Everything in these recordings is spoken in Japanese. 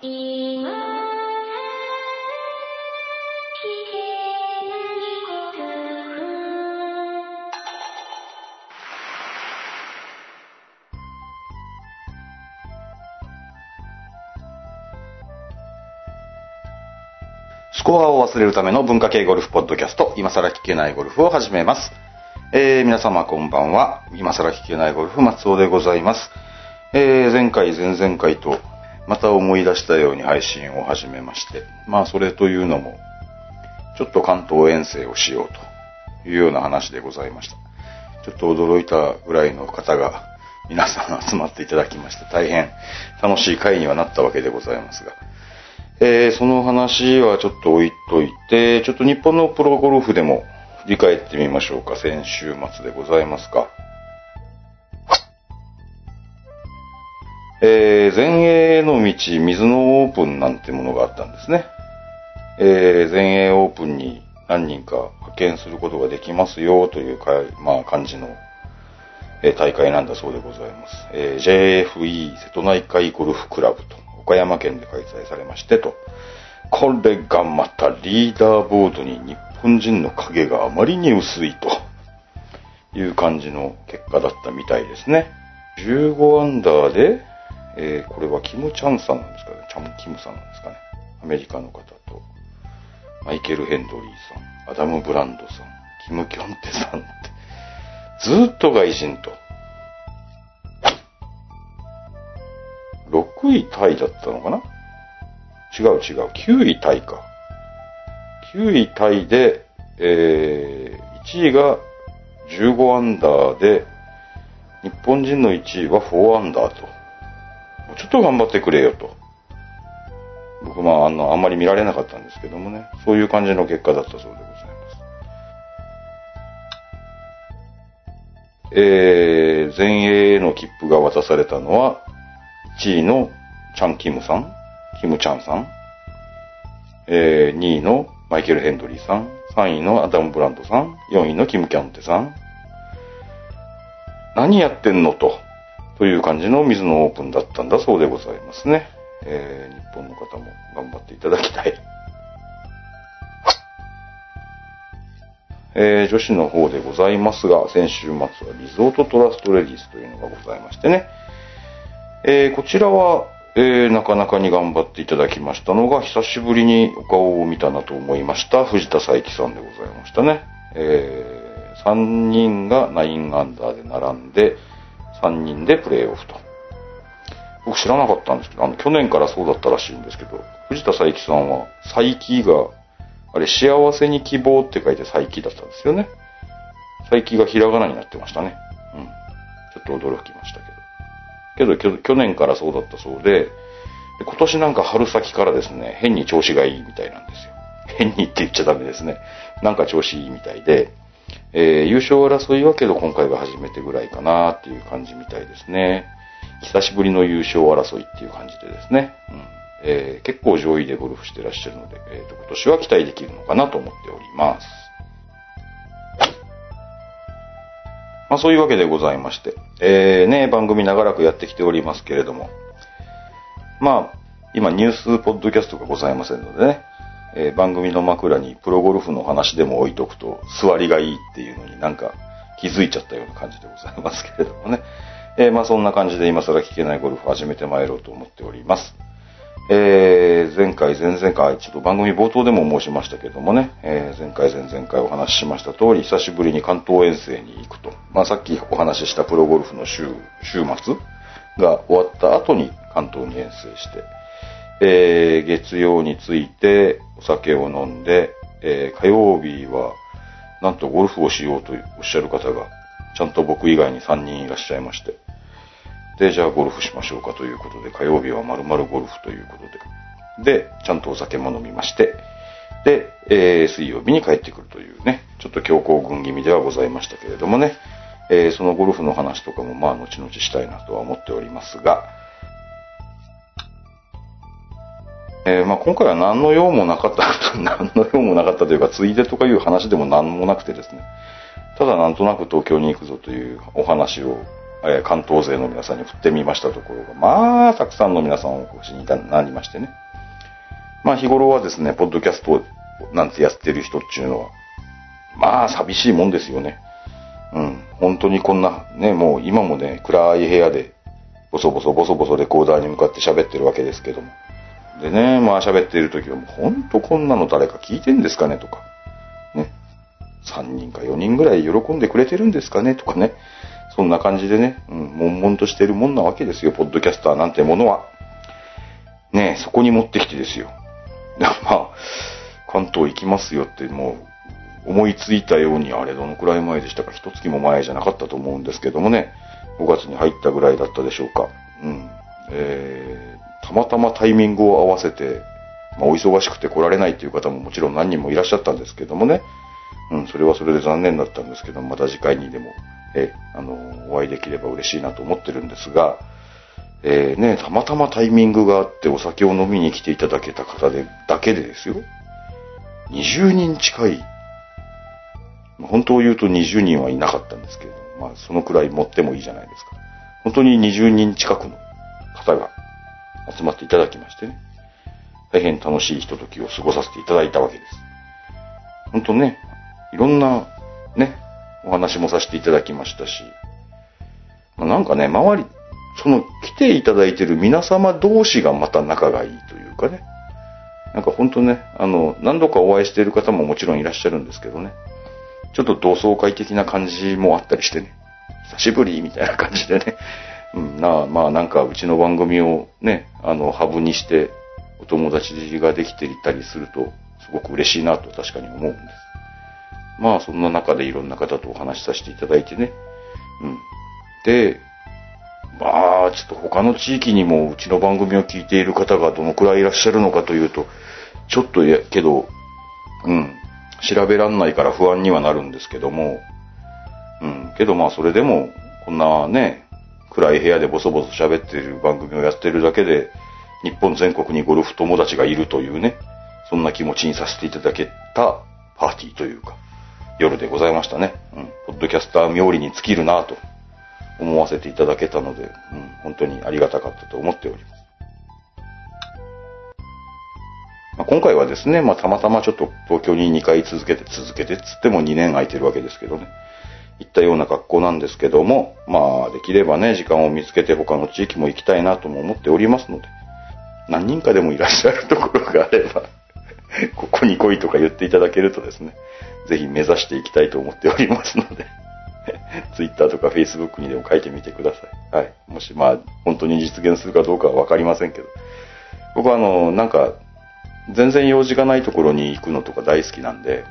スコアを忘れるための文化系ゴルフポッドキャスト、今更聞けないゴルフを始めます。えー、皆様こんばんは。今更聞けないゴルフ、松尾でございます。えー、前回、前々回と、また思い出したように配信を始めまして、まあ、それというのも、ちょっと関東遠征をしようというような話でございました。ちょっと驚いたぐらいの方が皆さん集まっていただきまして、大変楽しい回にはなったわけでございますが、えーその話はちょっと置いといて、ちょっと日本のプロゴルフでも振り返ってみましょうか。先週末でございますか。えー全英の道、水のオープンなんてものがあったんですね。えー全英オープンに何人か派遣することができますよというか、まあ、感じの、えー大会なんだそうでございます。えー JFE 瀬戸内海ゴルフクラブと岡山県で開催されましてと、これがまたリーダーボードに日本人の影があまりに薄いという感じの結果だったみたいですね。15アンダーで、えーこれはキム・チャンさんなんですかね。チャン・キムさんなんですかね。アメリカの方と、マイケル・ヘンドリーさん、アダム・ブランドさん、キム・キョンテさんって、ずっと外人と。6位タイだったのかな？違う違う、9位タイか。9位タイで、えー、1位が15アンダーで、日本人の1位は4アンダーと。ちょっと頑張ってくれよと。僕まあ、あの、あんまり見られなかったんですけどもね、そういう感じの結果だったそうでございます。えー、全英への切符が渡されたのは、1位のチャン・キムさん、キム・チャンさん、えー、2位のマイケル・ヘンドリーさん、3位のアダム・ブランドさん、4位のキム・キャンテさん、何やってんのと、という感じの水のオープンだったんだそうでございますね。えー、日本の方も頑張っていただきたい。えー女子の方でございますが、先週末はリゾートトラストレディスというのがございましてね。えーこちらは、えーなかなかに頑張っていただきましたのが、久しぶりにお顔を見たなと思いました、藤田佐伯さんでございましたね。えー、3人が9アンダーで並んで、3人でプレーオフと。僕知らなかったんですけど、あの、去年からそうだったらしいんですけど、藤田佐伯さんは、佐伯が、あれ、幸せに希望って書いて佐伯だったんですよね。佐伯がひらがなになってましたね。うん。ちょっと驚きましたけど。けど、去年からそうだったそうで、で今年なんか春先からですね、変に調子がいいみたいなんですよ。変にって言っちゃダメですね。なんか調子いいみたいで、えー優勝争いはけど今回が初めてぐらいかなっていう感じみたいですね。久しぶりの優勝争いっていう感じでですね。うんえー結構上位でゴルフしてらっしゃるので、えーと今年は期待できるのかなと思っております。まあそういうわけでございまして、えーね、番組長らくやってきておりますけれども、まあ、今ニュースポッドキャストがございませんのでね、えー番組の枕にプロゴルフの話でも置いとくと座りがいいっていうのになんか気づいちゃったような感じでございますけれどもね。えーまあそんな感じで今更聞けないゴルフ始めてまいろうと思っております。えー前回、前々回、ちょっと番組冒頭でも申しましたけどもね、えー前回、前々回お話ししました通り、久しぶりに関東遠征に行くと。まあさっきお話ししたプロゴルフの週、週末が終わった後に関東に遠征して、えー月曜についてお酒を飲んで、えー火曜日はなんとゴルフをしようとおっしゃる方が、ちゃんと僕以外に3人いらっしゃいまして、で、じゃあゴルフしましょうかということで、火曜日は丸々ゴルフということで、で、ちゃんとお酒も飲みまして、で、えー水曜日に帰ってくるというね、ちょっと強行軍気味ではございましたけれどもね、えーそのゴルフの話とかもまあ後々したいなとは思っておりますが、えーまあ、今回は何の用もなかった、何の用もなかったというか、ついでとかいう話でも何もなくてですね、ただなんとなく東京に行くぞというお話をえー関東勢の皆さんに振ってみましたところが、まあ、たくさんの皆さんお越しになりましてね。まあ、日頃はですね、ポッドキャストなんてやってる人っていうのは、まあ、寂しいもんですよね。うん。本当にこんな、ね、もう今もね、暗い部屋で、ボソボソボソボソレコーダーに向かって喋ってるわけですけども。でね、まあ喋っている時はもう本当こんなの誰か聞いてんですかねとか。ね。3人か4人ぐらい喜んでくれてるんですかねとかね。そんな感じでね、うん、悶々としてるもんなわけですよ、ポッドキャスターなんてものは。ね、そこに持ってきてですよ。まあ、関東行きますよってもう、思いついたように、あれどのくらい前でしたか、一月も前じゃなかったと思うんですけどもね、5月に入ったぐらいだったでしょうか。うん。え、たまたまタイミングを合わせて、まあ、お忙しくて来られないっていう方ももちろん何人もいらっしゃったんですけどもね、うん、それはそれで残念だったんですけど、また次回にでも、え、あの、お会いできれば嬉しいなと思ってるんですが、えー、ね、たまたまタイミングがあってお酒を飲みに来ていただけた方で、だけでですよ。20人近い。本当を言うと20人はいなかったんですけれども、まあそのくらい持ってもいいじゃないですか。本当に20人近くの方が集まっていただきましてね。大変楽しいひとときを過ごさせていただいたわけです。本当ね、いろんなね、お話もさせていただきましたし、まあ、なんかね、周り、その来ていただいている皆様同士がまた仲がいいというかね。なんか本当ね、あの、何度かお会いしている方ももちろんいらっしゃるんですけどね。ちょっと同窓会的な感じもあったりしてね。久しぶりみたいな感じでね。うん、なあ、まあなんかうちの番組をね、あの、ハブにしてお友達ができていたりすると、すごく嬉しいなと確かに思うんです。まあそんな中でいろんな方とお話しさせていただいてね。うん。で、まあ、ちょっと他の地域にもうちの番組を聞いている方がどのくらいいらっしゃるのかというと、ちょっとや、けど、うん、調べらんないから不安にはなるんですけども、うん、けどまあそれでも、こんなね、暗い部屋でボソボソ喋ってる番組をやってるだけで、日本全国にゴルフ友達がいるというね、そんな気持ちにさせていただけたパーティーというか、夜でございましたね。うん、ポッドキャスター冥利に尽きるなと思わせていただけたので、うん、本当にありがたかったと思っております。まあ、今回はですね、まあ、たまたまちょっと東京に2回続けて続けてっつっても2年空いてるわけですけどね。行ったような格好なんですけども、まあ、できればね、時間を見つけて他の地域も行きたいなとも思っておりますので、何人かでもいらっしゃるところがあれば、ここに来いとか言っていただけるとですね、ぜひ目指していきたいと思っておりますので、ツイッターとかフェイスブックにでも書いてみてください。はい。もしまあ、本当に実現するかどうかはわかりませんけど。僕はあの、なんか、全然用事がないところに行くのとか大好きなんで、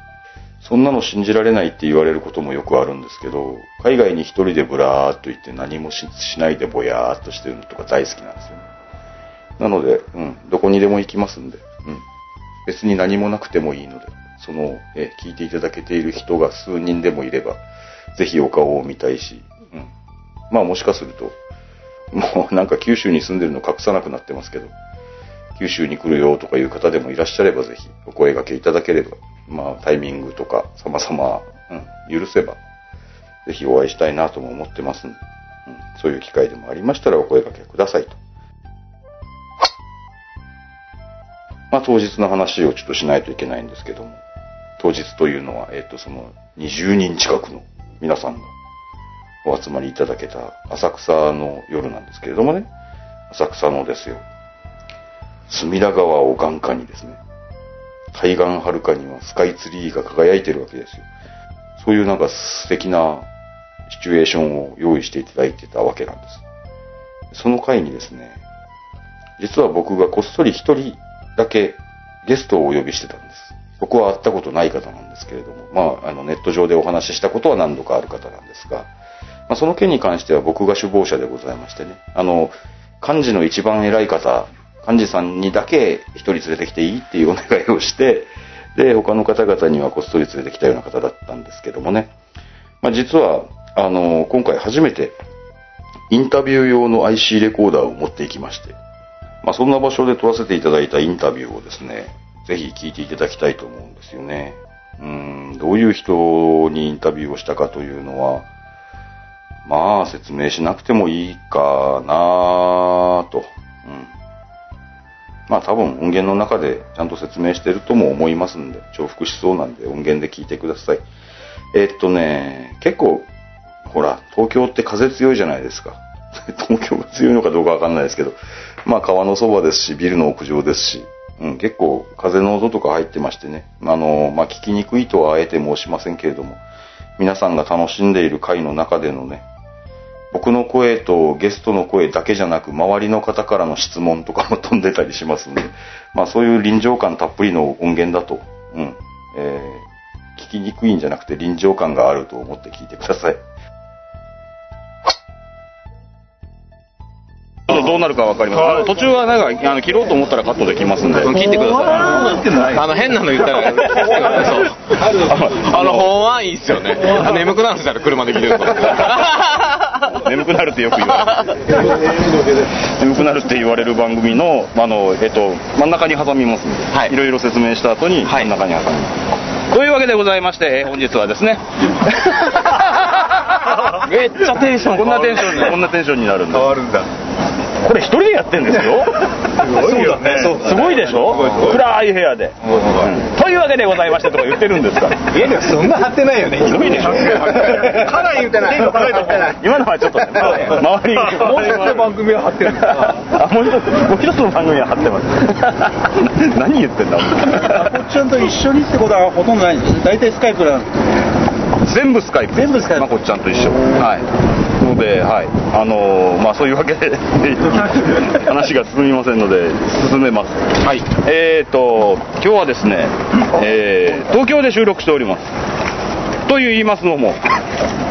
そんなの信じられないって言われることもよくあるんですけど、海外に一人でブラーっと行って何もしないでぼやーっとしてるのとか大好きなんですよね。なので、うん、どこにでも行きますんで、うん。別に何もなくてもいいので、その、え、聞いていただけている人が数人でもいれば、ぜひお顔を見たいし、うん。まあもしかすると、もうなんか九州に住んでるの隠さなくなってますけど、九州に来るよとかいう方でもいらっしゃればぜひお声掛けいただければ、まあタイミングとか様々、うん、許せば、ぜひお会いしたいなとも思ってますんで、うん、そういう機会でもありましたらお声掛けくださいと。まあ当日の話をちょっとしないといけないんですけども、当日というのは、えっ、と、その20人近くの皆さんがお集まりいただけた浅草の夜なんですけれどもね、浅草のですよ、隅田川を眼下にですね、海岸はるかにはスカイツリーが輝いてるわけですよ。そういうなんか素敵なシチュエーションを用意していただいてたわけなんです。その回にですね、実は僕がこっそり一人だけゲストをお呼びしてたんです。僕は会ったことない方なんですけれども、まあ、あの、ネット上でお話ししたことは何度かある方なんですが、まあ、その件に関しては僕が首謀者でございましてね、あの、幹事の一番偉い方、幹事さんにだけ一人連れてきていいっていうお願いをして、で、他の方々にはこっそり連れてきたような方だったんですけどもね、まあ、実は、あの、今回初めてインタビュー用の IC レコーダーを持っていきまして、まあ、そんな場所で撮らせていただいたインタビューをですね、ぜひ聞いていただきたいと思うんですよね。うん、どういう人にインタビューをしたかというのは、まあ、説明しなくてもいいかなと。うん。まあ、多分音源の中でちゃんと説明してるとも思いますんで、重複しそうなんで音源で聞いてください。えっとね、結構、ほら、東京って風強いじゃないですか。東京が強いのかどうかわかんないですけど、まあ川のそばですし、ビルの屋上ですし、うん、結構風の音とか入ってましてね、あの、まあ聞きにくいとはあえて申しませんけれども、皆さんが楽しんでいる回の中でのね、僕の声とゲストの声だけじゃなく、周りの方からの質問とかも飛んでたりしますんで、まあそういう臨場感たっぷりの音源だと、うん、えー、聞きにくいんじゃなくて臨場感があると思って聞いてください。どうなるかわかります。あの途中はなんかあの切ろうと思ったらカットできますんで。聞いてください。あの変なの言ったら、そう。あの本はいいっすよね。眠くなるんですよ、車で聞いてると。眠くなるってよく言われる。眠くなるって言われる番組の、あの、えっと、真ん中に挟みますはいいろいろ説明した後に、はい真ん中に挟みます。というわけでございまして、えー本日はですね、めっちゃテンションこんなテンションに、こんなテンションになるんだ。わるんだこれ一人でやってんですよ。すごいよね。すごいでしょ？暗い部屋で、うんというわけでございましてとか言ってるんですか？ら。家にはそんな貼ってないよね。ひどいでしょカラー言うてない。カラー言ってない。今のはちょっとね、周りに。もう一つの番組は貼ってるんもう一つ、もう一つの番組は貼ってます。何言ってんだ、こっちゃんと一緒にってことはほとんどない。んです大体スカイプなん全部スカイプ。全部スカイプ。まこっちゃんと一緒。はい。ので、はい。あのーまあそういうわけで、話が進みませんので、進めます。はい。えーと、今日はですね、えー東京で収録しております。という言いますのも、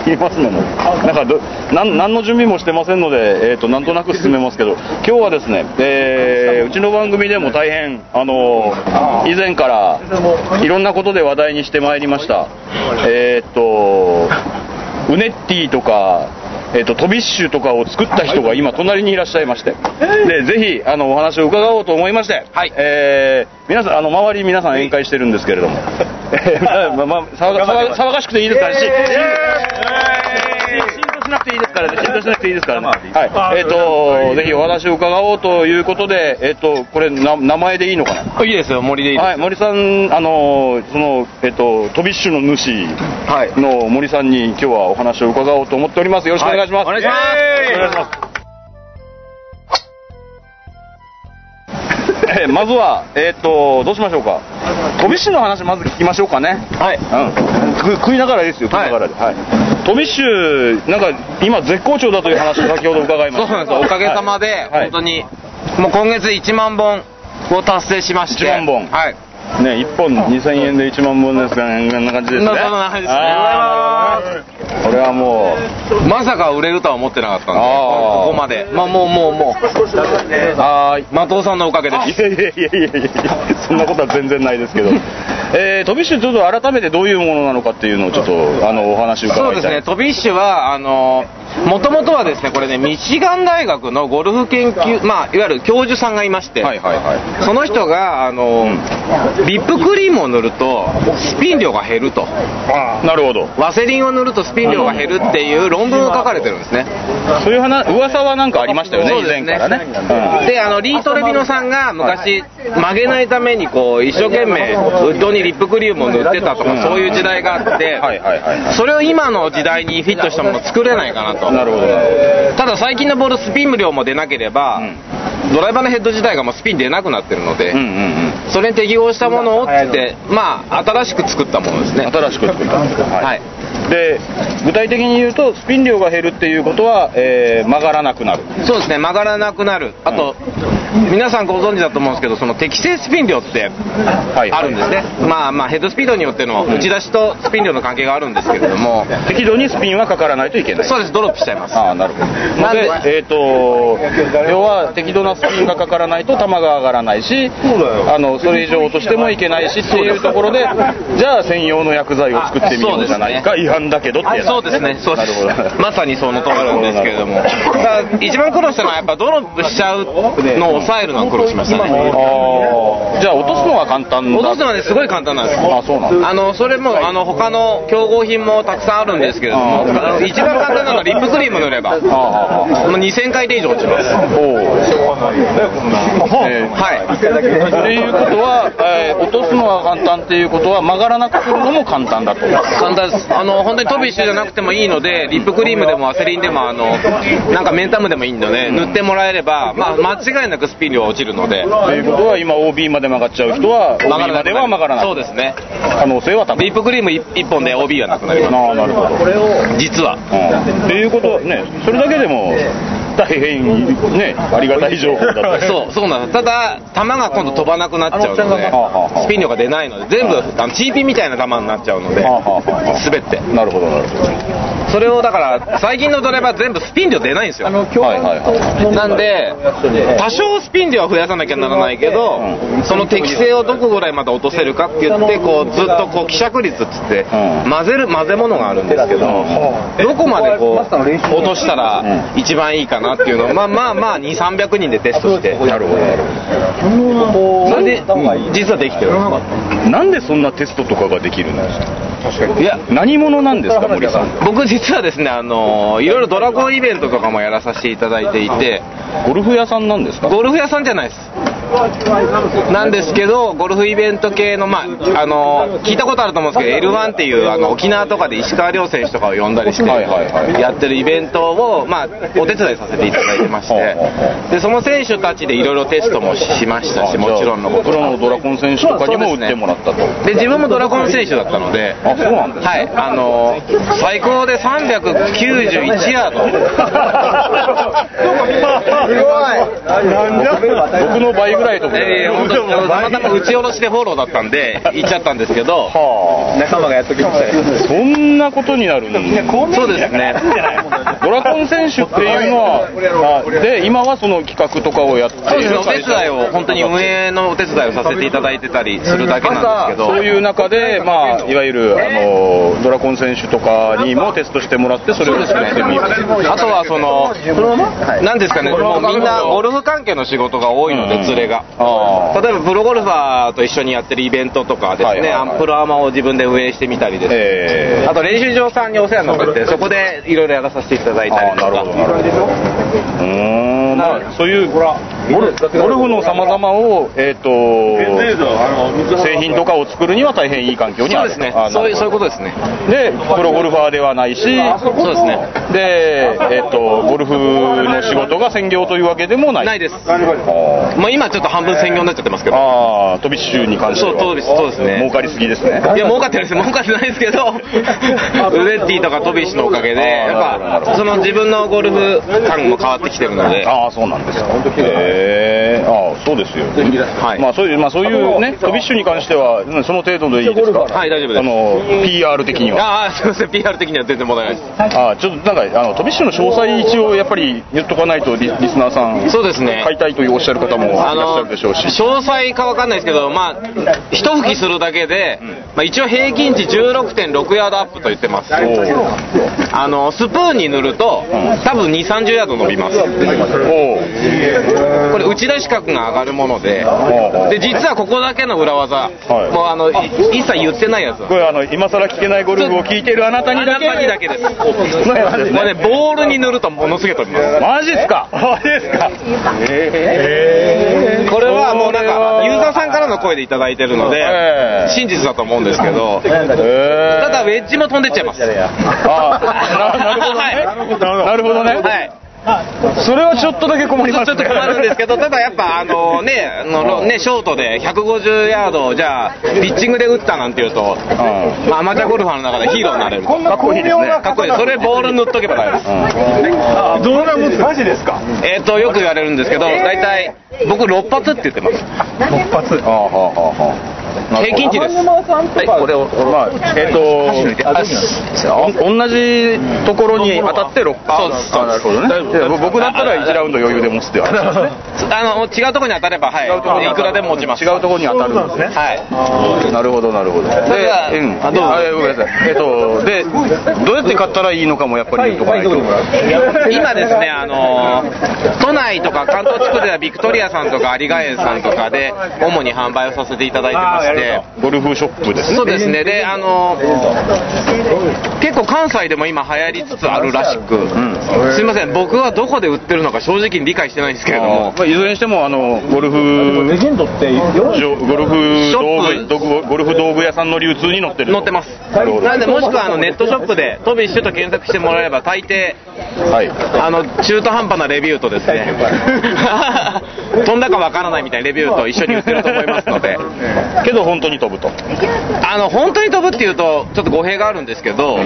言いますのも、なんかど、なん何の準備もしてませんので、えーと、なんとなく進めますけど、今日はですね、えーうちの番組でも大変、あのー以前から、いろんなことで話題にしてまいりました。えーと、ウネッティとか、えー、とトビッシュとかを作った人が今隣にいらっしゃいまして。でぜひあのお話を伺おうと思いまして、はい。えー皆さんあの周り皆さん宴会してるんですけれども、えーまま騒がしくていいですか？らしなくていいですからね。浸透しなくていいですからね。はい。えっ、とぜひお話を伺おうということでえっ、とこれな名前でいいのかな？いいですよ、森でいいです。はい、森さん、あのその、えっと、トビッシュの主はい。の森さんに今日はお話を伺おうと思っております。よろしくお願いします。はい。お願いします。お願いします。えーまずは、えっと、どうしましょうか？トビッシュの話まず聞きましょうかね。はい。うん。食食いながらですよ、食いながらで。はい。トビッシュ、なんか、今絶好調だという話を先ほど伺いました。そうなんですよ。おかげさまで、はい本当に、もう今月1万本を達成しまして。1万本はい。ね、1本2000円で1万本ですから、こんな感じですね。そんな感じですね。あーこれはもう、まさか売れるとは思ってなかったんで、ここまで。まあもうもうもう、あー的尾さんのおかげで。す。いやいやいやいやいや。そんなことは全然ないですけど、えー、トビッシュちょっと改めてどういうものなのかっていうのをちょっとあのお話を伺いたい。そうですね、トビッシュは、あの、もともとはですね、これね、ミシガン大学のゴルフ研究、まあ、いわゆる教授さんがいまして、はいはいはい。その人が、あの、リップクリームを塗ると、スピン量が減ると。なるほど。ワセリンを塗るとスピン量が減るっていう論文を書かれてるんですね。そういう話噂はなんかありましたよね以前からね、うんで、あの、リートレビノさんが昔、曲げないために、こう、一生懸命、ウッドにリップクリームを塗ってたとか、そういう時代があって、はいはいはい。それを今の時代にフィットしたものを作れないかなと。なるほど。ただ最近のボールスピン量も出なければ、ドライバーのヘッド自体がもうスピン出なくなってるので、うんうんうん。それに適合したものをってて、まあ、新しく作ったものですね。新しく作った。んですかはい。で具体的に言うとスピン量が減るっていうことは、えー曲がらなくなる。そうですね、曲がらなくなる。あと、皆さんご存知だと思うんですけど、その適正スピン量ってはいあるんですね。まあまあ、ヘッドスピードによっての打ち出しとスピン量の関係があるんですけれども、適度にスピンはかからないといけない。そうです、ドロップしちゃいます。ああなるほど。なんで？でえっ、と要は適度なスピンがかからないと球が上がらないしあのそれ以上落としてもいけないしっていうところでじゃあ専用の薬剤を作ってみようじゃないか、違反だけどってやつ。そうですね、そうです。なるほど。まさにその通りなんですけれども、一番苦労したのは、やっぱドロップしちゃうのを抑えるのは苦労しましたね。ああ、じゃあ落とすのは簡単だ。落とすのはね、すごい簡単なんです。あ、そうなんだ。あの、それも、あの、他の競合品もたくさんあるんですけれども、あの一番簡単なのはリップクリーム塗れば、ああ、もう2000回転以上落ちます。おお。えーはい。っていうことは、えー落とすのは簡単っていうことは曲がらなくするのも簡単だと。簡単です。あの、本当にトビッシュじゃなくてもいいので、リップクリームでもワセリンでも、あの、なんかメンタムでもいいので、塗ってもらえれば、まあ、間違いなくスピン量は落ちるので、ということは今 OB まで曲がっちゃう人は OB までは曲がらない。そうですね。可能性は高い。リップクリーム1本で OB はなくなりまああ、なるほど。す。実は。うんっていうことはね、それだけでも大変ね、ありがたい情報だったり。そう、そうなんです。ただ、球が今度飛ばなくなっちゃうのでスピン量が出ないので、全部、あの、チーピンみたいな球になっちゃうので滑って。なるほど、なるほど。それをだから、最近のドライバー全部スピン量出ないんですよ。はいはいはい。なんで、多少スピン量は増やさなきゃならないけど、その適性をどこぐらいまで落とせるかって言って、こう、ずっとこう、希釈率っつって、うん。混ぜる、混ぜ物があるんですけど、どこまでこう、落としたら一番いいかなっていうのを、まあまあまあ、2、300人でテストして、なるほど、なるそれで、実はできてる。なんでそんなテストとかができるんですか？いや、何者なんですか、森さん。僕実はですね、あの、い。ろいろドラゴンイベントとかもやらさせていただいていて、ゴルフ屋さんなんですか？ゴルフ屋さんじゃないです。なんですけど、ゴルフイベント系の、まあ、あの、聞いたことあると思うんですけど、L1 っていう、あの、沖縄とかで石川遼選手とかを呼んだりして、やってるイベントを、まあ、お手伝いさせていただいてまして、で、その選手たちでいろいろテストもしましたし、もちろんのこと。プロのドラコン選手とかにも売ってもらったと。で、自分もドラゴン選手だったので、あ、そうなんですかはい、あの最高で391ヤード。僕の倍ぐらいとか。えー、本当にたまたま打ち下ろしでフォローだったんで、行っちゃったんですけど、は仲間がやっときましたあ、そんなことになるんですそうですね。ドラコン選手っていうのは、あで、今はその企画とかをやってそうですね、お手伝いを、本当に運営のお手伝いをさせていただいてたりするだけなんですけど、そういう中で、まあ、いわゆるあのドラコン選手とかにもテストしてもらって、それを作ってみる。あとはその、なんですかね、もうみんなゴルフ関係の仕事が多いので、連れが。あ例えばプロゴルファーと一緒にやってるイベントとかですね、はいはいプロアマを自分で運営してみたりですあと練習場さんにお世話になってて、そこでいろいろやらさせていただいたりとか。あなるほど、なるほど。うーん、まあ、そういうゴルフの様々を、えっ、と、製品とかを作るには大変いい環境にあるそうですねあ。そういう、こととですね。で、プロゴルファーではないし、そうですね。で、えっ、と、ゴルフの仕事が専業というわけでもない。ないです。あもう今ちょっと半分専業になっちゃってますけど。あー、飛び週に関しては。そうそうですそうですね儲かりすぎですね。いや、儲かってるんです儲かってないですけど、ウレッティとかトビッシュのおかげで、やっぱ、その自分のゴルフ感も変わってきてるので、ああ、そうなんですか。へえ、ああ、そうですよ。はいまあ、そういう、まあ、そういうね、飛びッシュに関しては、うんその程度でいいですか？はい大丈夫ですあの、PR 的には。ああ、すみません、PR 的には全然問題ないです。ああ、ちょっとなんか、あの、飛びッシュの詳細一応やっぱり言っとかないとリ、リスナーさん。そうですね買いたいというおっしゃる方もいらっしゃるでしょうし。詳細かわかんないですけど、まあ、一吹きするだけで、まあ、一応平均値16.6ヤードアップと言ってます。あのスプーンに塗ると、多分2、30ヤード伸びます。これ、打ち出し角が上がるもので、で実はここだけの裏技、はい。もうあのい一切言ってないやつ。これあの、今更聞けないゴルフを聞いているあなたにだけ。あなたにだけです。もうね、ボールに塗るとものすげえ飛びます。マジっすか？マジっすか？これはもうなんか、ユーザーさんからの声でいただいてるのでええ、真実だと思うんですけど、ただウェッジも飛んでっちゃいます。あななるほどね。なるほどね。はい。それはちょっとだけ困りますちょっと困るんですけど、ただやっぱあのね、あのね、ショートで150ヤードをじゃあ、ピッチングで打ったなんていうと、まあアマチュアゴルファーの中でヒーローになれると。かっこいいですね。かっこいい。それボール塗っとけば大丈夫です。どんなもんマジですか？えっと、よく言われるんですけど、大体、僕6発って言ってます。一発。ああ、はあ、はあ。平均値です。はい、これを。まあ、えっ、とお同じところに当たって6そうですあなるほどね。で僕だったら1ラウンド余裕で持つって話ですね。あの、違うところに当たれば、はい。いくらでも落ちます。違うところに当たるんですね。はい。なるほど、なるほど。で、だうん。ごめんなさい。えっ、と、で、どうやって買ったらいいのかもやっぱり言うとかないと。今ですね、あの都内とか関東地区ではビクトリア屋さんとか有賀園さんとかで主に販売をさせていただいてましてゴルフショップですね。そうですねであの結構関西でも今流行りつつあるらしく、すいません僕はどこで売ってるのか正直に理解してないんですけれども。まあ、いずれにしてもあのゴルフレジェンドってゴルフ道具ゴルフ道具屋さんの流通に載ってる。載ってます。なんでもしくはあのネットショップでトビッシュと検索してもらえれば大抵はい。あの中途半端なレビューとですね。飛んだかわからないみたいなレビューと一緒に売ってると思いますので。けど本当に飛ぶと。あの本当に飛ぶっていうとちょっと語弊があるんですけど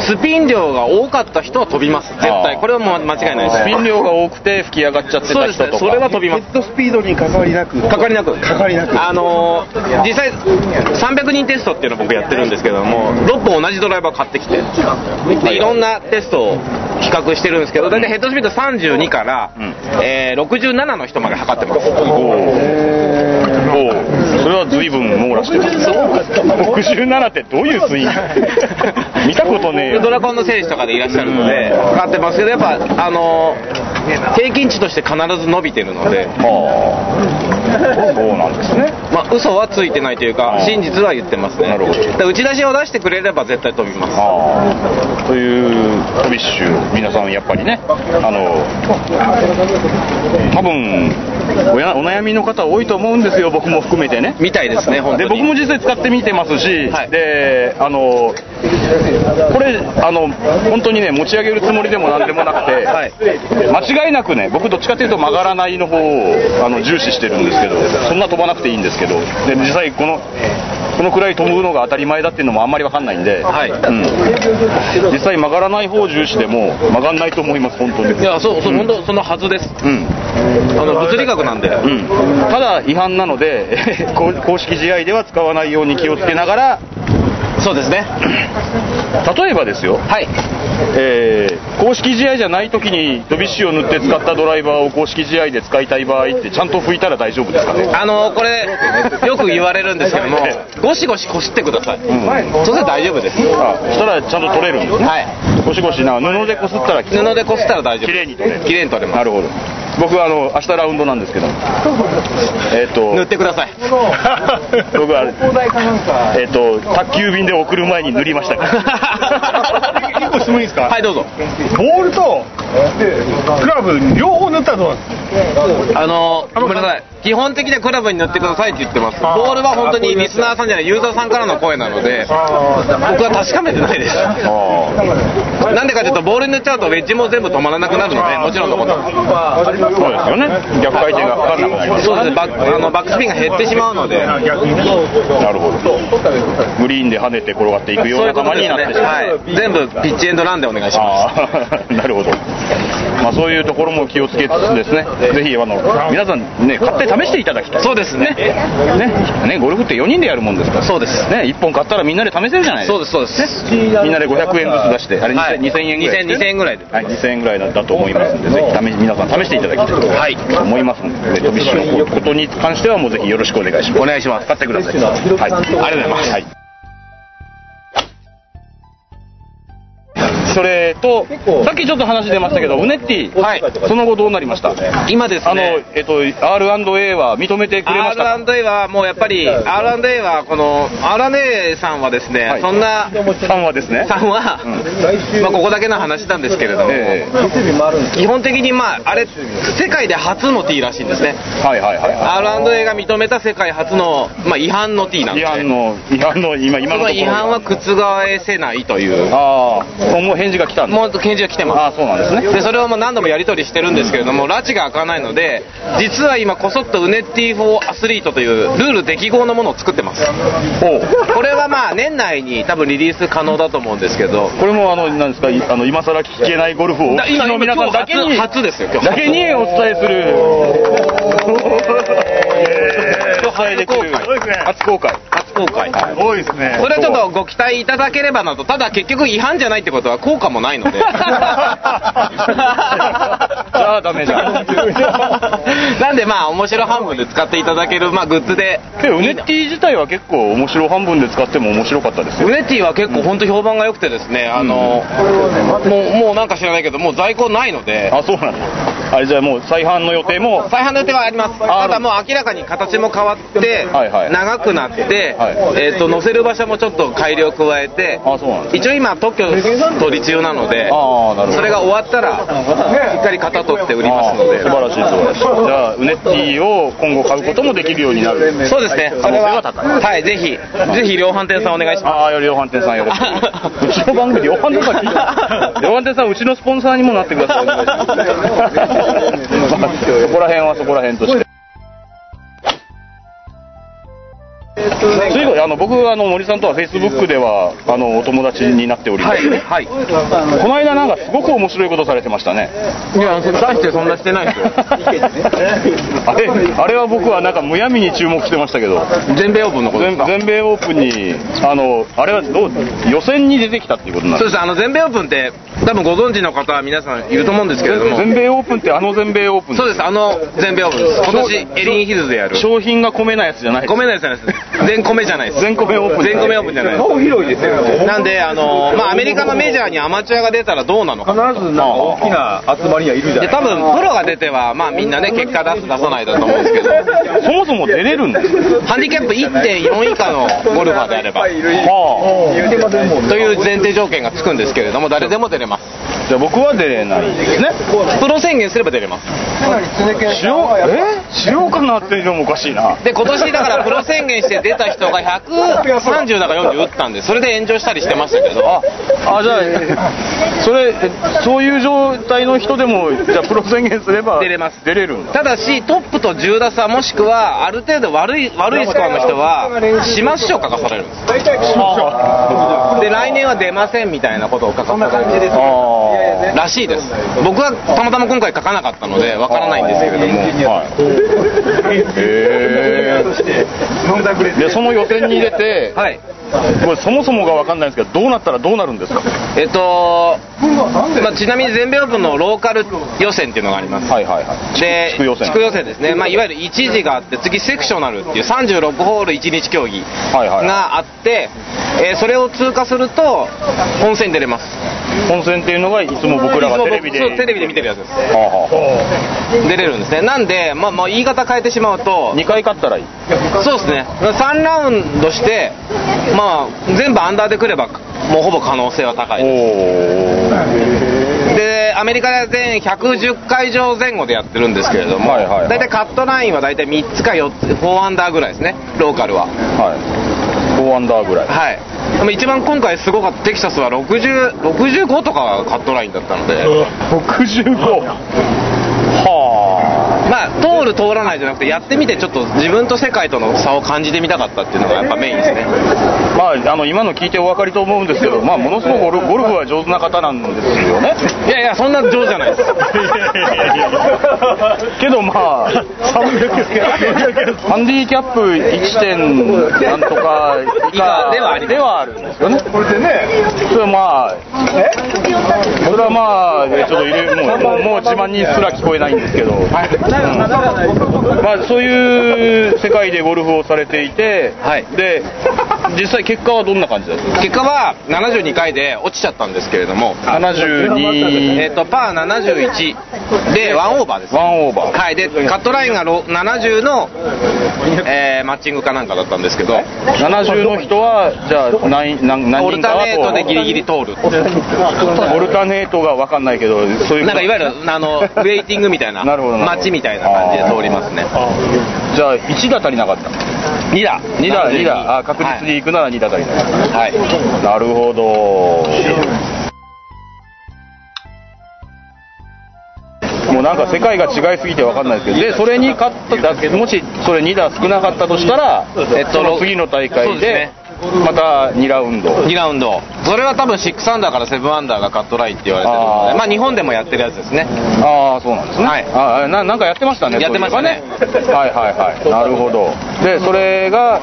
スピン量が多かった人は飛びます。絶対。これはもう間違いないです。スピン量が多くて吹き上がっちゃってた人とか。ね。それは飛びます。ヘッドスピードに関わりなく。かかりなく。かかりなく。あのー実際300人テストっていうのを僕やってるんですけども6本同じドライバーを買ってきてでいろんなテストを比較してるんですけど大体ヘッドスピード32から、うん。えー67の人まで測ってますそれは随分網羅してる 67ってどういうスイング見たことねえよ。ドラコンの選手とかでいらっしゃるので測ってますけどやっぱあのー平均値として必ず伸びてるので。はあ。そうなんですね。まあ嘘はついてないというか真実は言ってますね。なるほど。打ち出しを出してくれれば絶対飛びます。ああ。というトビッシュ皆さんやっぱりねあの多分おやお悩みの方多いと思うんですよ僕も含めてね。みたいですねで僕も実際使ってみてますし、はい。であのこれあの本当にね持ち上げるつもりでもなんでもなくて、はい。間違いなくね僕どっちかというと曲がらないの方をあの重視してるんですけどそんな飛ばなくていいんですけどで実際このこのくらい飛ぶのが当たり前だっていうのもあんまり分かんないんで、はい。うん、実際曲がらない方重視でも曲がんないと思います本当に。いやそうそう、本当そのはずです。うん。あの物理学なんで、うん、ただ違反なので 公公式試合では使わないように気をつけながらそうですね。例えばですよ、はい。えー公式試合じゃない時にドビッシュを塗って使ったドライバーを公式試合で使いたい場合ってちゃんと拭いたら大丈夫ですかね？あのこれよく言われるんですけどもゴシゴシこすってください、そしたら大丈夫です。あそしたらちゃんと取れるんですね。はい。ゴシゴシな布でこすったら布でこすったら大丈夫綺麗に取れる。綺麗に取れます。なるほど僕はあの明日ラウンドなんですけど。えっ、と塗ってください。僕はえっ、と宅急便で送る前に塗りましたから。一個質問いいですか？はいどうぞ。ボールとクラブ両方塗ったらどうなんですか？あのごめんなさい。基本的にはクラブに塗ってくださいって言ってます。ボールは本当にリスナーさんじゃない。ユーザーさんからの声なので。僕は確かめてないです。あなんでかというとボールに塗っちゃうとウェッジも全部止まらなくなるのでもちろんのこと。あそうですよね。逆回転がかかんなくなりますそうですね。バックあのバックスピンが減ってしまうので。なるほど。グリーンで跳ねて転がっていくような球になってしまう。はい、全部ピッチエンドランでお願いしまあー。なるほど、まあ、そういうところも気をつけつつですね、ぜひあの皆さんね、買って試していただきたい。すそうですね。ね。ね、ゴルフって4人でやるもんですから、そうです。ね、1本買ったらみんなで試せるじゃないですか、そうですそうです。みんなで500円ずつ出して、あれ、はい。2000円ぐらい、2000 2000円ぐらいで。はい、2000円ぐらいだと思いますんで、ぜひ試し皆さん試していただきたいとはい。思いますので、飛び石のことに関しては、もうぜひよろしくお願いします。お願いします。買ってください。はい、ありがとうございます。はいそれと、さっきちょっと話出ましたけど、ウネッティ、はい。その後どうなりました？今ですあの、ねえっと、R&A は認めてくれましたか？R&A はもうやっぱり R&A はこの R&A さんはですね、はい。そんなさんはですね。さんは、まあここだけの話なんですけれども、え基本的にまああれ世界で初の T らしいんですね。えはいはいはい。は R&A が認めた世界初の、まあ、違反の T なんい。違です反の、違反の、今、今そののところ。違反は覆せないという。ああ、事が来たんだ。もう返事が来てますああ、そうなんですね。でそれをもう何度もやり取りしてるんですけれども、埒が明かないので、実は今、こそっとウネッティ・フォー・アスリートというルール適合のものを作ってます。これはまあ年内に多分リリース可能だと思うんですけど、これもあの、なんですか、いあの、今更聞けないゴルフをお聞きの皆さんだけに、初初ですよ今日だけにお伝えする。お伝えできる。初公開初公開。初初公開。すごいですね。それはちょっとご期待いただければなと、ただ結局違反じゃないってことは効果もないので。じゃあダメじゃん。なんでまあ面白半分で使っていただける、まあ、グッズで。けどウネッティ自体は結構面白半分で使っても面白かったですよ。ウネティは結構本当評判が良くてですね、あの、もう、もうなんか知らないけど、もう在庫ないので、あそうなんだあれじゃあもう再販の予定も。再販の予定はあります。あただもう明らかに形も変わって、はいはい。長くなって、はい。えっ、と、載せる場所もちょっと改良を加えて、一応今特許取り中なので、それが終わったら、しっかり型取って売りますので。素晴らしい素晴らしい。じゃあウネッティを今後買うこともできるようになる。そうですね。そ可能性が高い。はい、ぜひ、ぜひ量販店さんお願いします。ああ量販店さんよろしく うちの番組量販店さん聞いた量販店さんうちのスポンサーにもなってください。お願いします。まあそこら辺はそこら辺としてそういうことあの僕あの森さんとはフェイスブックではあのお友達になっておりまはい、して、はい。この間なんかすごく面白いことされてましたねいや、大してそんなしてないですよ。あれあれは僕はなんかむやみに注目してましたけど全米オープンのことですか？全全米オープンにあのあれはどう予選に出てきたっていうことなんでそうです、あの全米オープンって、多分ご存知の方は皆さんいると思うんですけれども、全米オープンってあの全米オープンそうです、あの全米オープンです。今年、エリンヒルズでやる。商品が米なやつじゃない米のやつじゃないです。全米じゃないです。全米オープン全米オープンじゃないです。広いですよなんで、あの、まあ、アメリカのメジャーにアマチュアが出たらどうなのか。必ずなんか大きな集まりにはいるじゃで、ない多分、プロが出ては、まあ、みんなね、結果出す、出さないだと思うんですけど、そもそも出れるんですハンディキャップ1.4以下のゴルファーであれば、はという前提条件がつくんですけれども、誰でも出れます。あじゃあ僕は出れないですね。プロ宣言すれば出れます。しよう？え？しようかなっていうのもおかしいな。で、今年だからプロ宣言して出た人が130だか40打ったんで、それで炎上したりしてましたけど、ああじゃあそれえそういう状態の人でもじゃあプロ宣言すれば出れます。出れるんだ。ただし、トップと10打差、もしくはある程度悪い悪いスコアの人は、始末書を書かされるんです。で、来年は出ませんみたいなことを書かされる。あらしいです。僕はたまたま今回書かなかったので、わからないんですけれども。はいでその予選に出て、はい。これそもそもが分かんないんですけどどうなったらどうなるんですか？えっと、まあ、ちなみに全米オープンのローカル予選っていうのがあります。はいはいはいで、地区予選地区予選ですね。まあ、いわゆる1次があって、次セクショナルっていう36ホール1日競技はいはいがあって、えーそれを通過すると、本戦に出れます。本戦っていうのがいつも僕らがテレビでテレビで見てるやつです。はあは出れるんですね。なんで、まあ、まあ、言い方変えてしまうとあ、2回勝ったらいいそうですね。3ラウンドして、まあ、全部アンダーでくれば、もうほぼ可能性は高いおです。おで、アメリカで全110会場前後でやってるんですけれども、はいはいはい大体カットラインは大体3つか4つ、4アンダーぐらいですね、ローカルは。はい4アンダーぐらい。はい。でも一番今回すごかったテキサスは60 65とかがカットラインだったので、65はまあ、通る通らないじゃなくて、やってみてちょっと自分と世界との差を感じてみたかったっていうのがやっぱメインですね。あまああの今の聞いてお分かりと思うんですけどまあものすごくゴルゴルフは上手な方なんですよね。いやいや、そんな上手じゃないです。けどまあ ハンディキャップ 1. 点なんとか以下ではありではあるんですよね。これでね。それはまあそれはまあちょっといるもうもうもう自慢にすら聞こえないんですけど、うんまあそういう世界でゴルフをされていて、はい。で実際結果はどんな感じですか結果は72回で落ちちゃったんですけれども、え72っと、パー71でワンオーバーです。ワンオーバー。はい、で、カットラインがろ70の、えーマッチングかなんかだったんですけど、70の人はじゃあ何何何オルタネートでギリギリ通る。オルタネート。が分かんないけどそういう。なんかいわゆる、あの、ウェイティングみたいな、なるほどなるほど。マッチみたいな感じで通りますね。じゃあ1打足りなかった2打。2打2打あ確実に行くなら2打足りな。かった、はい。なるほど。もうなんか世界が違いすぎて分かんないですけどでそれに勝っただけもしそれ2打少なかったとしたら、えっとその次の大会でまた2ラウンド。2ラウンドそれは多分6アンダーから7アンダーがカットラインって言われてるのでまあ日本でもやってるやつですねああ、そうなんですね。はいあななんかやってましたね。やってましたね。はいはいはい。なるほど。で、それが、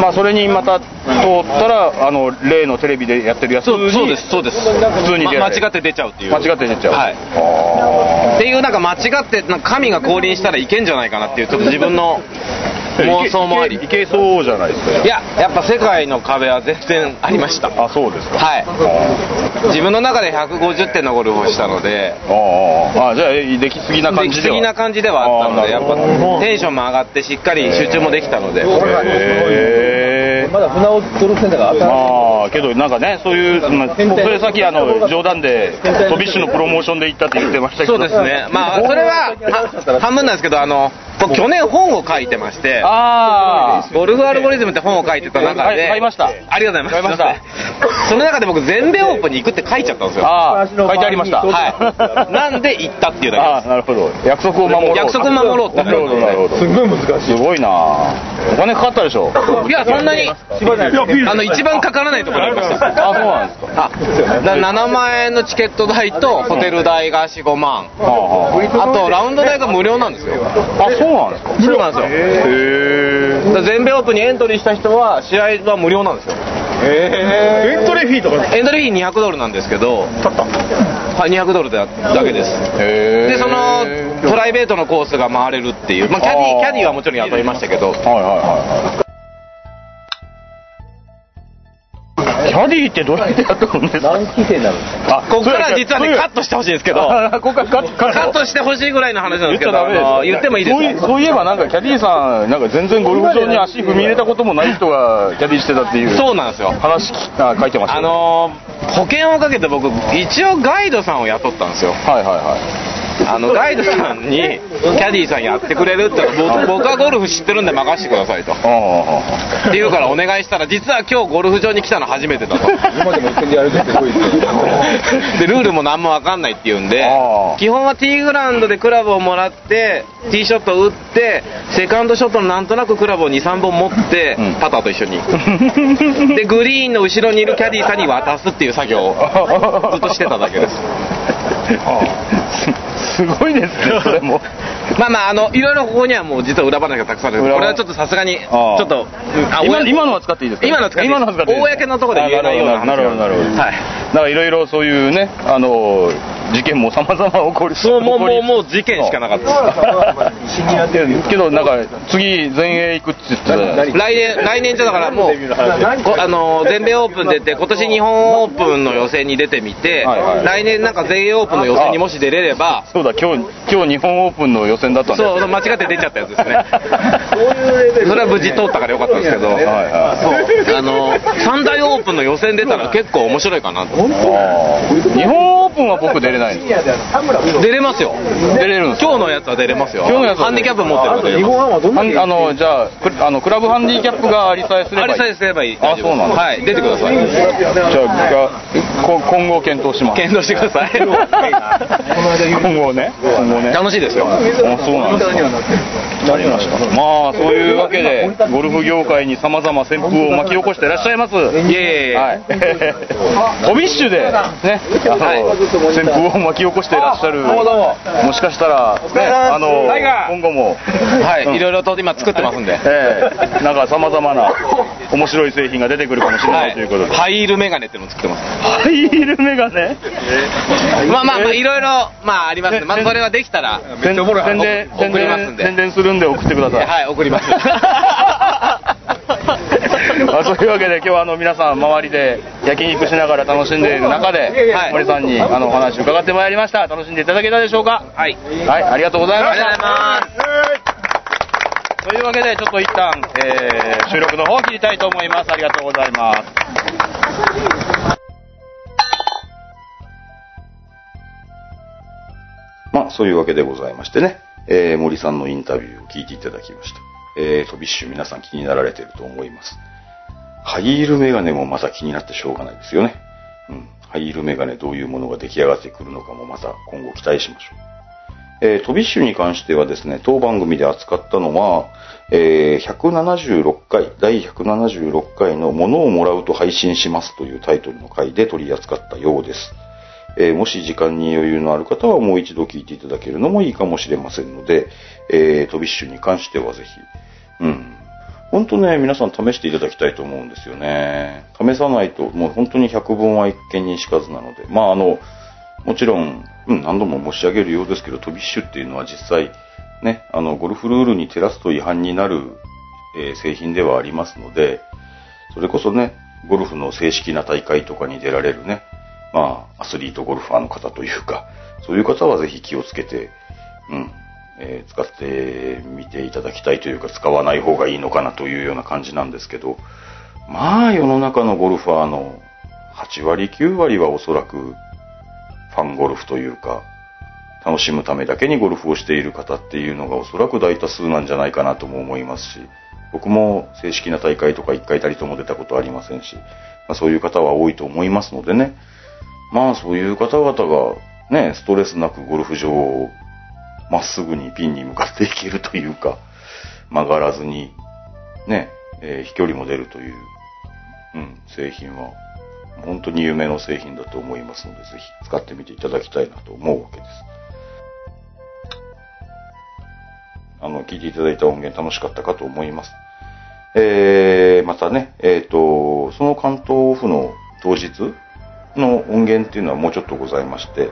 まあそれにまた通ったら、あの、例のテレビでやってるやつにそうそうですそうです普通にま間違って出ちゃうっていう間違って出ちゃう。はいあっていうなんか間違ってなんか神が降臨したらいけんじゃないかなっていうちょっと自分のー妄想もあり。いけいけいけそうじゃないですか。いややっぱ世界の壁は全然ありました。あ、そうですか。はい。自分の中で150点のゴルフをしたので。ああああ、じゃあ、えできすぎな感できじでは。すぎな感じではあったのでやっぱテンションも上がってしっかり集中もできたので。へー。まだ船尾ゴルフセンターが新しい。まあけどなんかねそういう、まあ、それさっきあの冗談でトビッシュのプロモーションで行ったって言ってましたけど。そうですね。まあそれはは半分なんですけどあの僕去年本を書いてましてあゴルフアルゴリズムって本を書いてた中で、はい買いました。ありがとうございます。買いま その中で僕、全米オープンに行くって書いちゃったんですよ。あああ書いてありました。はい。なんで行ったっていうだけ。ああなるほど。約束を守ろう約束を守ろうってなるほどなるほど。すんごい難しい。すごいな。お金かかったでしょ。いや、そんなに、あの、一番かからないところにありました。あそうなんですか。あだ7万円のチケット代とホテル代が4、5万。はあはあ。と、ラウンド代が無料なんですよ。ああそうなんですかそうなんですよ。へだから全米オープンにエントリーした人は、試合は無料なんですよ。エントリーフィーとかエントリー費200ドルなんですけど、はい、200ドルだだけです。えでそのプライベートのコースが回れるっていう、まあ、キャディキャディはもちろん雇いましたけど。はいはいはいキャディってどうやってやってくるんですか？何期生になるんですか？あここから実はねカットしてほしいんですけど。あここからカットカットしてほしいぐらいの話なんですけどゃダメです。よあの言ってもいいですそういかそういえばなんかキャディーさんなんか全然ゴルフ場に足踏み入れたこともない人がキャディーしてたっていうそうなんですよ。話書いてましたあよのー保険をかけて僕一応ガイドさんを雇ったんですよ。はいはいはいあのガイドさんにキャディーさんやってくれるって僕僕はゴルフ知ってるんで任せてくださいと。って言うからお願いしたら実は今日ゴルフ場に来たの初めてだと。今でも一戦でやるってすごいででルールも何も分かんないって言うんで基本はティーグラウンドでクラブをもらってティーショットを打ってセカンドショットのなんとなくクラブを23本持って、うん。パターと一緒に。でグリーンの後ろにいるキャディーさんに渡すっていう作業をずっとしてただけですすすごいですね それも。まあまああのいろいろここにはもう実は裏話がたくさんあるんです裏これはちょっとさすがにちょっと今今のは使っていいですか？今のは使っていいです公のところで言えないような話なるほどなるほど。はい。だからいろいろそういうねあの事件も様々起こるそうもうもうもう事件しかなかった。ですけどなんか次全英行くって言ってた 来年来年じゃだからもうこあの全米オープン出て今年日本オープンの予選に出てみて、はいはい。来年なんか全英オープンの予選にもし出れればそうだ今日今日日本オープンの予選だったんですそう間違って出ちゃったやつですね。それは無事通ったからよかったんですけど、はいはいあの三大オープンの予選出たら結構面白いかなと。あー。日本オープンは僕出れないんです出れますよ。出れるんです今日のやつは出れますよ。今日のやつはハンディキャップ持ってるんで。日本ハムはどんなあのじゃあクあのクラブハンディキャップがありさえすればいい。あれさえすればいい。あそうなんだ。はい出てください。じゃあこ今後検討します。検討してください。今後ね。今後ね。楽しいですよ。あそうなんですかりました。まあそういうわけでゴルフ業界にさまざま旋風を巻き起こしていらっしゃいます。いえいえいえ。はい。ホビッシュでねあの、はい旋風を巻き起こしていらっしゃる。もしかしたら、ね、あの今後も。はい、いろいろと今作ってますんで。ええ。なんかさまざまな面白い製品が出てくるかもしれなはい。いということで、ハイールメガネっていうのを作ってます。ハイヒールメガネ？まあまあまあ、いろいろ、まあありますんで。まあそれはできたら、宣宣伝宣送りますんで。伝宣伝するんで送ってください。はい、送ります。まあ、そういうわけで今日はあの皆さん周りで焼肉しながら楽しんでいる中で、はい森さんにあのお話を伺ってまいりました。楽しんでいただけたでしょうか？はい。はい。ありがとうございまありがとうしたございます。というわけでちょっと一旦、えー収録の方を切りたいと思います。ありがとうございます。まあ、そういうわけでございましてね、えー森さんのインタビューを聞いていただきました。えー、トビッシュ皆さん気になられていると思います。ハイールメガネもまた気になってしょうがないですよね。うん。ハイールメガネどういうものが出来上がってくるのかもまた今後期待しましょう。えー、トビッシュに関してはですね、当番組で扱ったのは、えー176回、第176回の物をもらうと配信しますというタイトルの回で取り扱ったようです。えーもし時間に余裕のある方はもう一度聞いていただけるのもいいかもしれませんので、えートビッシュに関してはぜひ、うん。本当ね、皆さん試していただきたいと思うんですよね。試さないと、もう本当に百聞は一見にしかずなので、まああの、もちろん、うん、何度も申し上げるようですけど、トビッシュっていうのは実際、ね、あの、ゴルフルールに照らすと違反になる、えー製品ではありますので、それこそね、ゴルフの正式な大会とかに出られるね、まあ、アスリートゴルファーの方というか、そういう方はぜひ気をつけて、うん、えー使ってみていただきたいというか、使わない方がいいのかなというような感じなんですけど、まあ、世の中のゴルファーの8割、9割はおそらく、ファンゴルフというか、楽しむためだけにゴルフをしている方っていうのがおそらく大多数なんじゃないかなとも思いますし、僕も正式な大会とか一回たりとも出たことありませんし、まあ、そういう方は多いと思いますのでね、まあそういう方々がね、ストレスなくゴルフ場をまっすぐにピンに向かっていけるというか、曲がらずにね、えー飛距離も出るという、うん、製品は本当に夢の製品だと思いますので、ぜひ使ってみていただきたいなと思うわけです。あの、聞いていただいた音源楽しかったかと思います。えー、またね、えっ、と、その関東オフの当日の音源っていうのはもうちょっとございまして、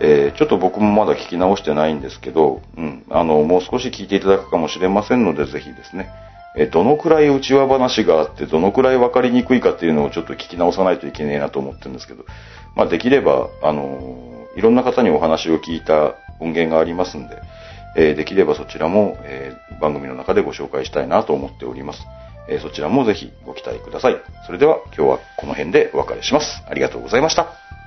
えーちょっと僕もまだ聞き直してないんですけど、うん、あの、もう少し聞いていただくかもしれませんので、ぜひですね、えーどのくらい内輪話があって、どのくらい分かりにくいかっていうのをちょっと聞き直さないといけねえなと思ってるんですけど、まあ、できれば、あのいろんな方にお話を聞いた音源がありますんで、えできればそちらも、え番組の中でご紹介したいなと思っております。えそちらもぜひご期待ください。それでは今日はこの辺でお別れします。ありがとうございました。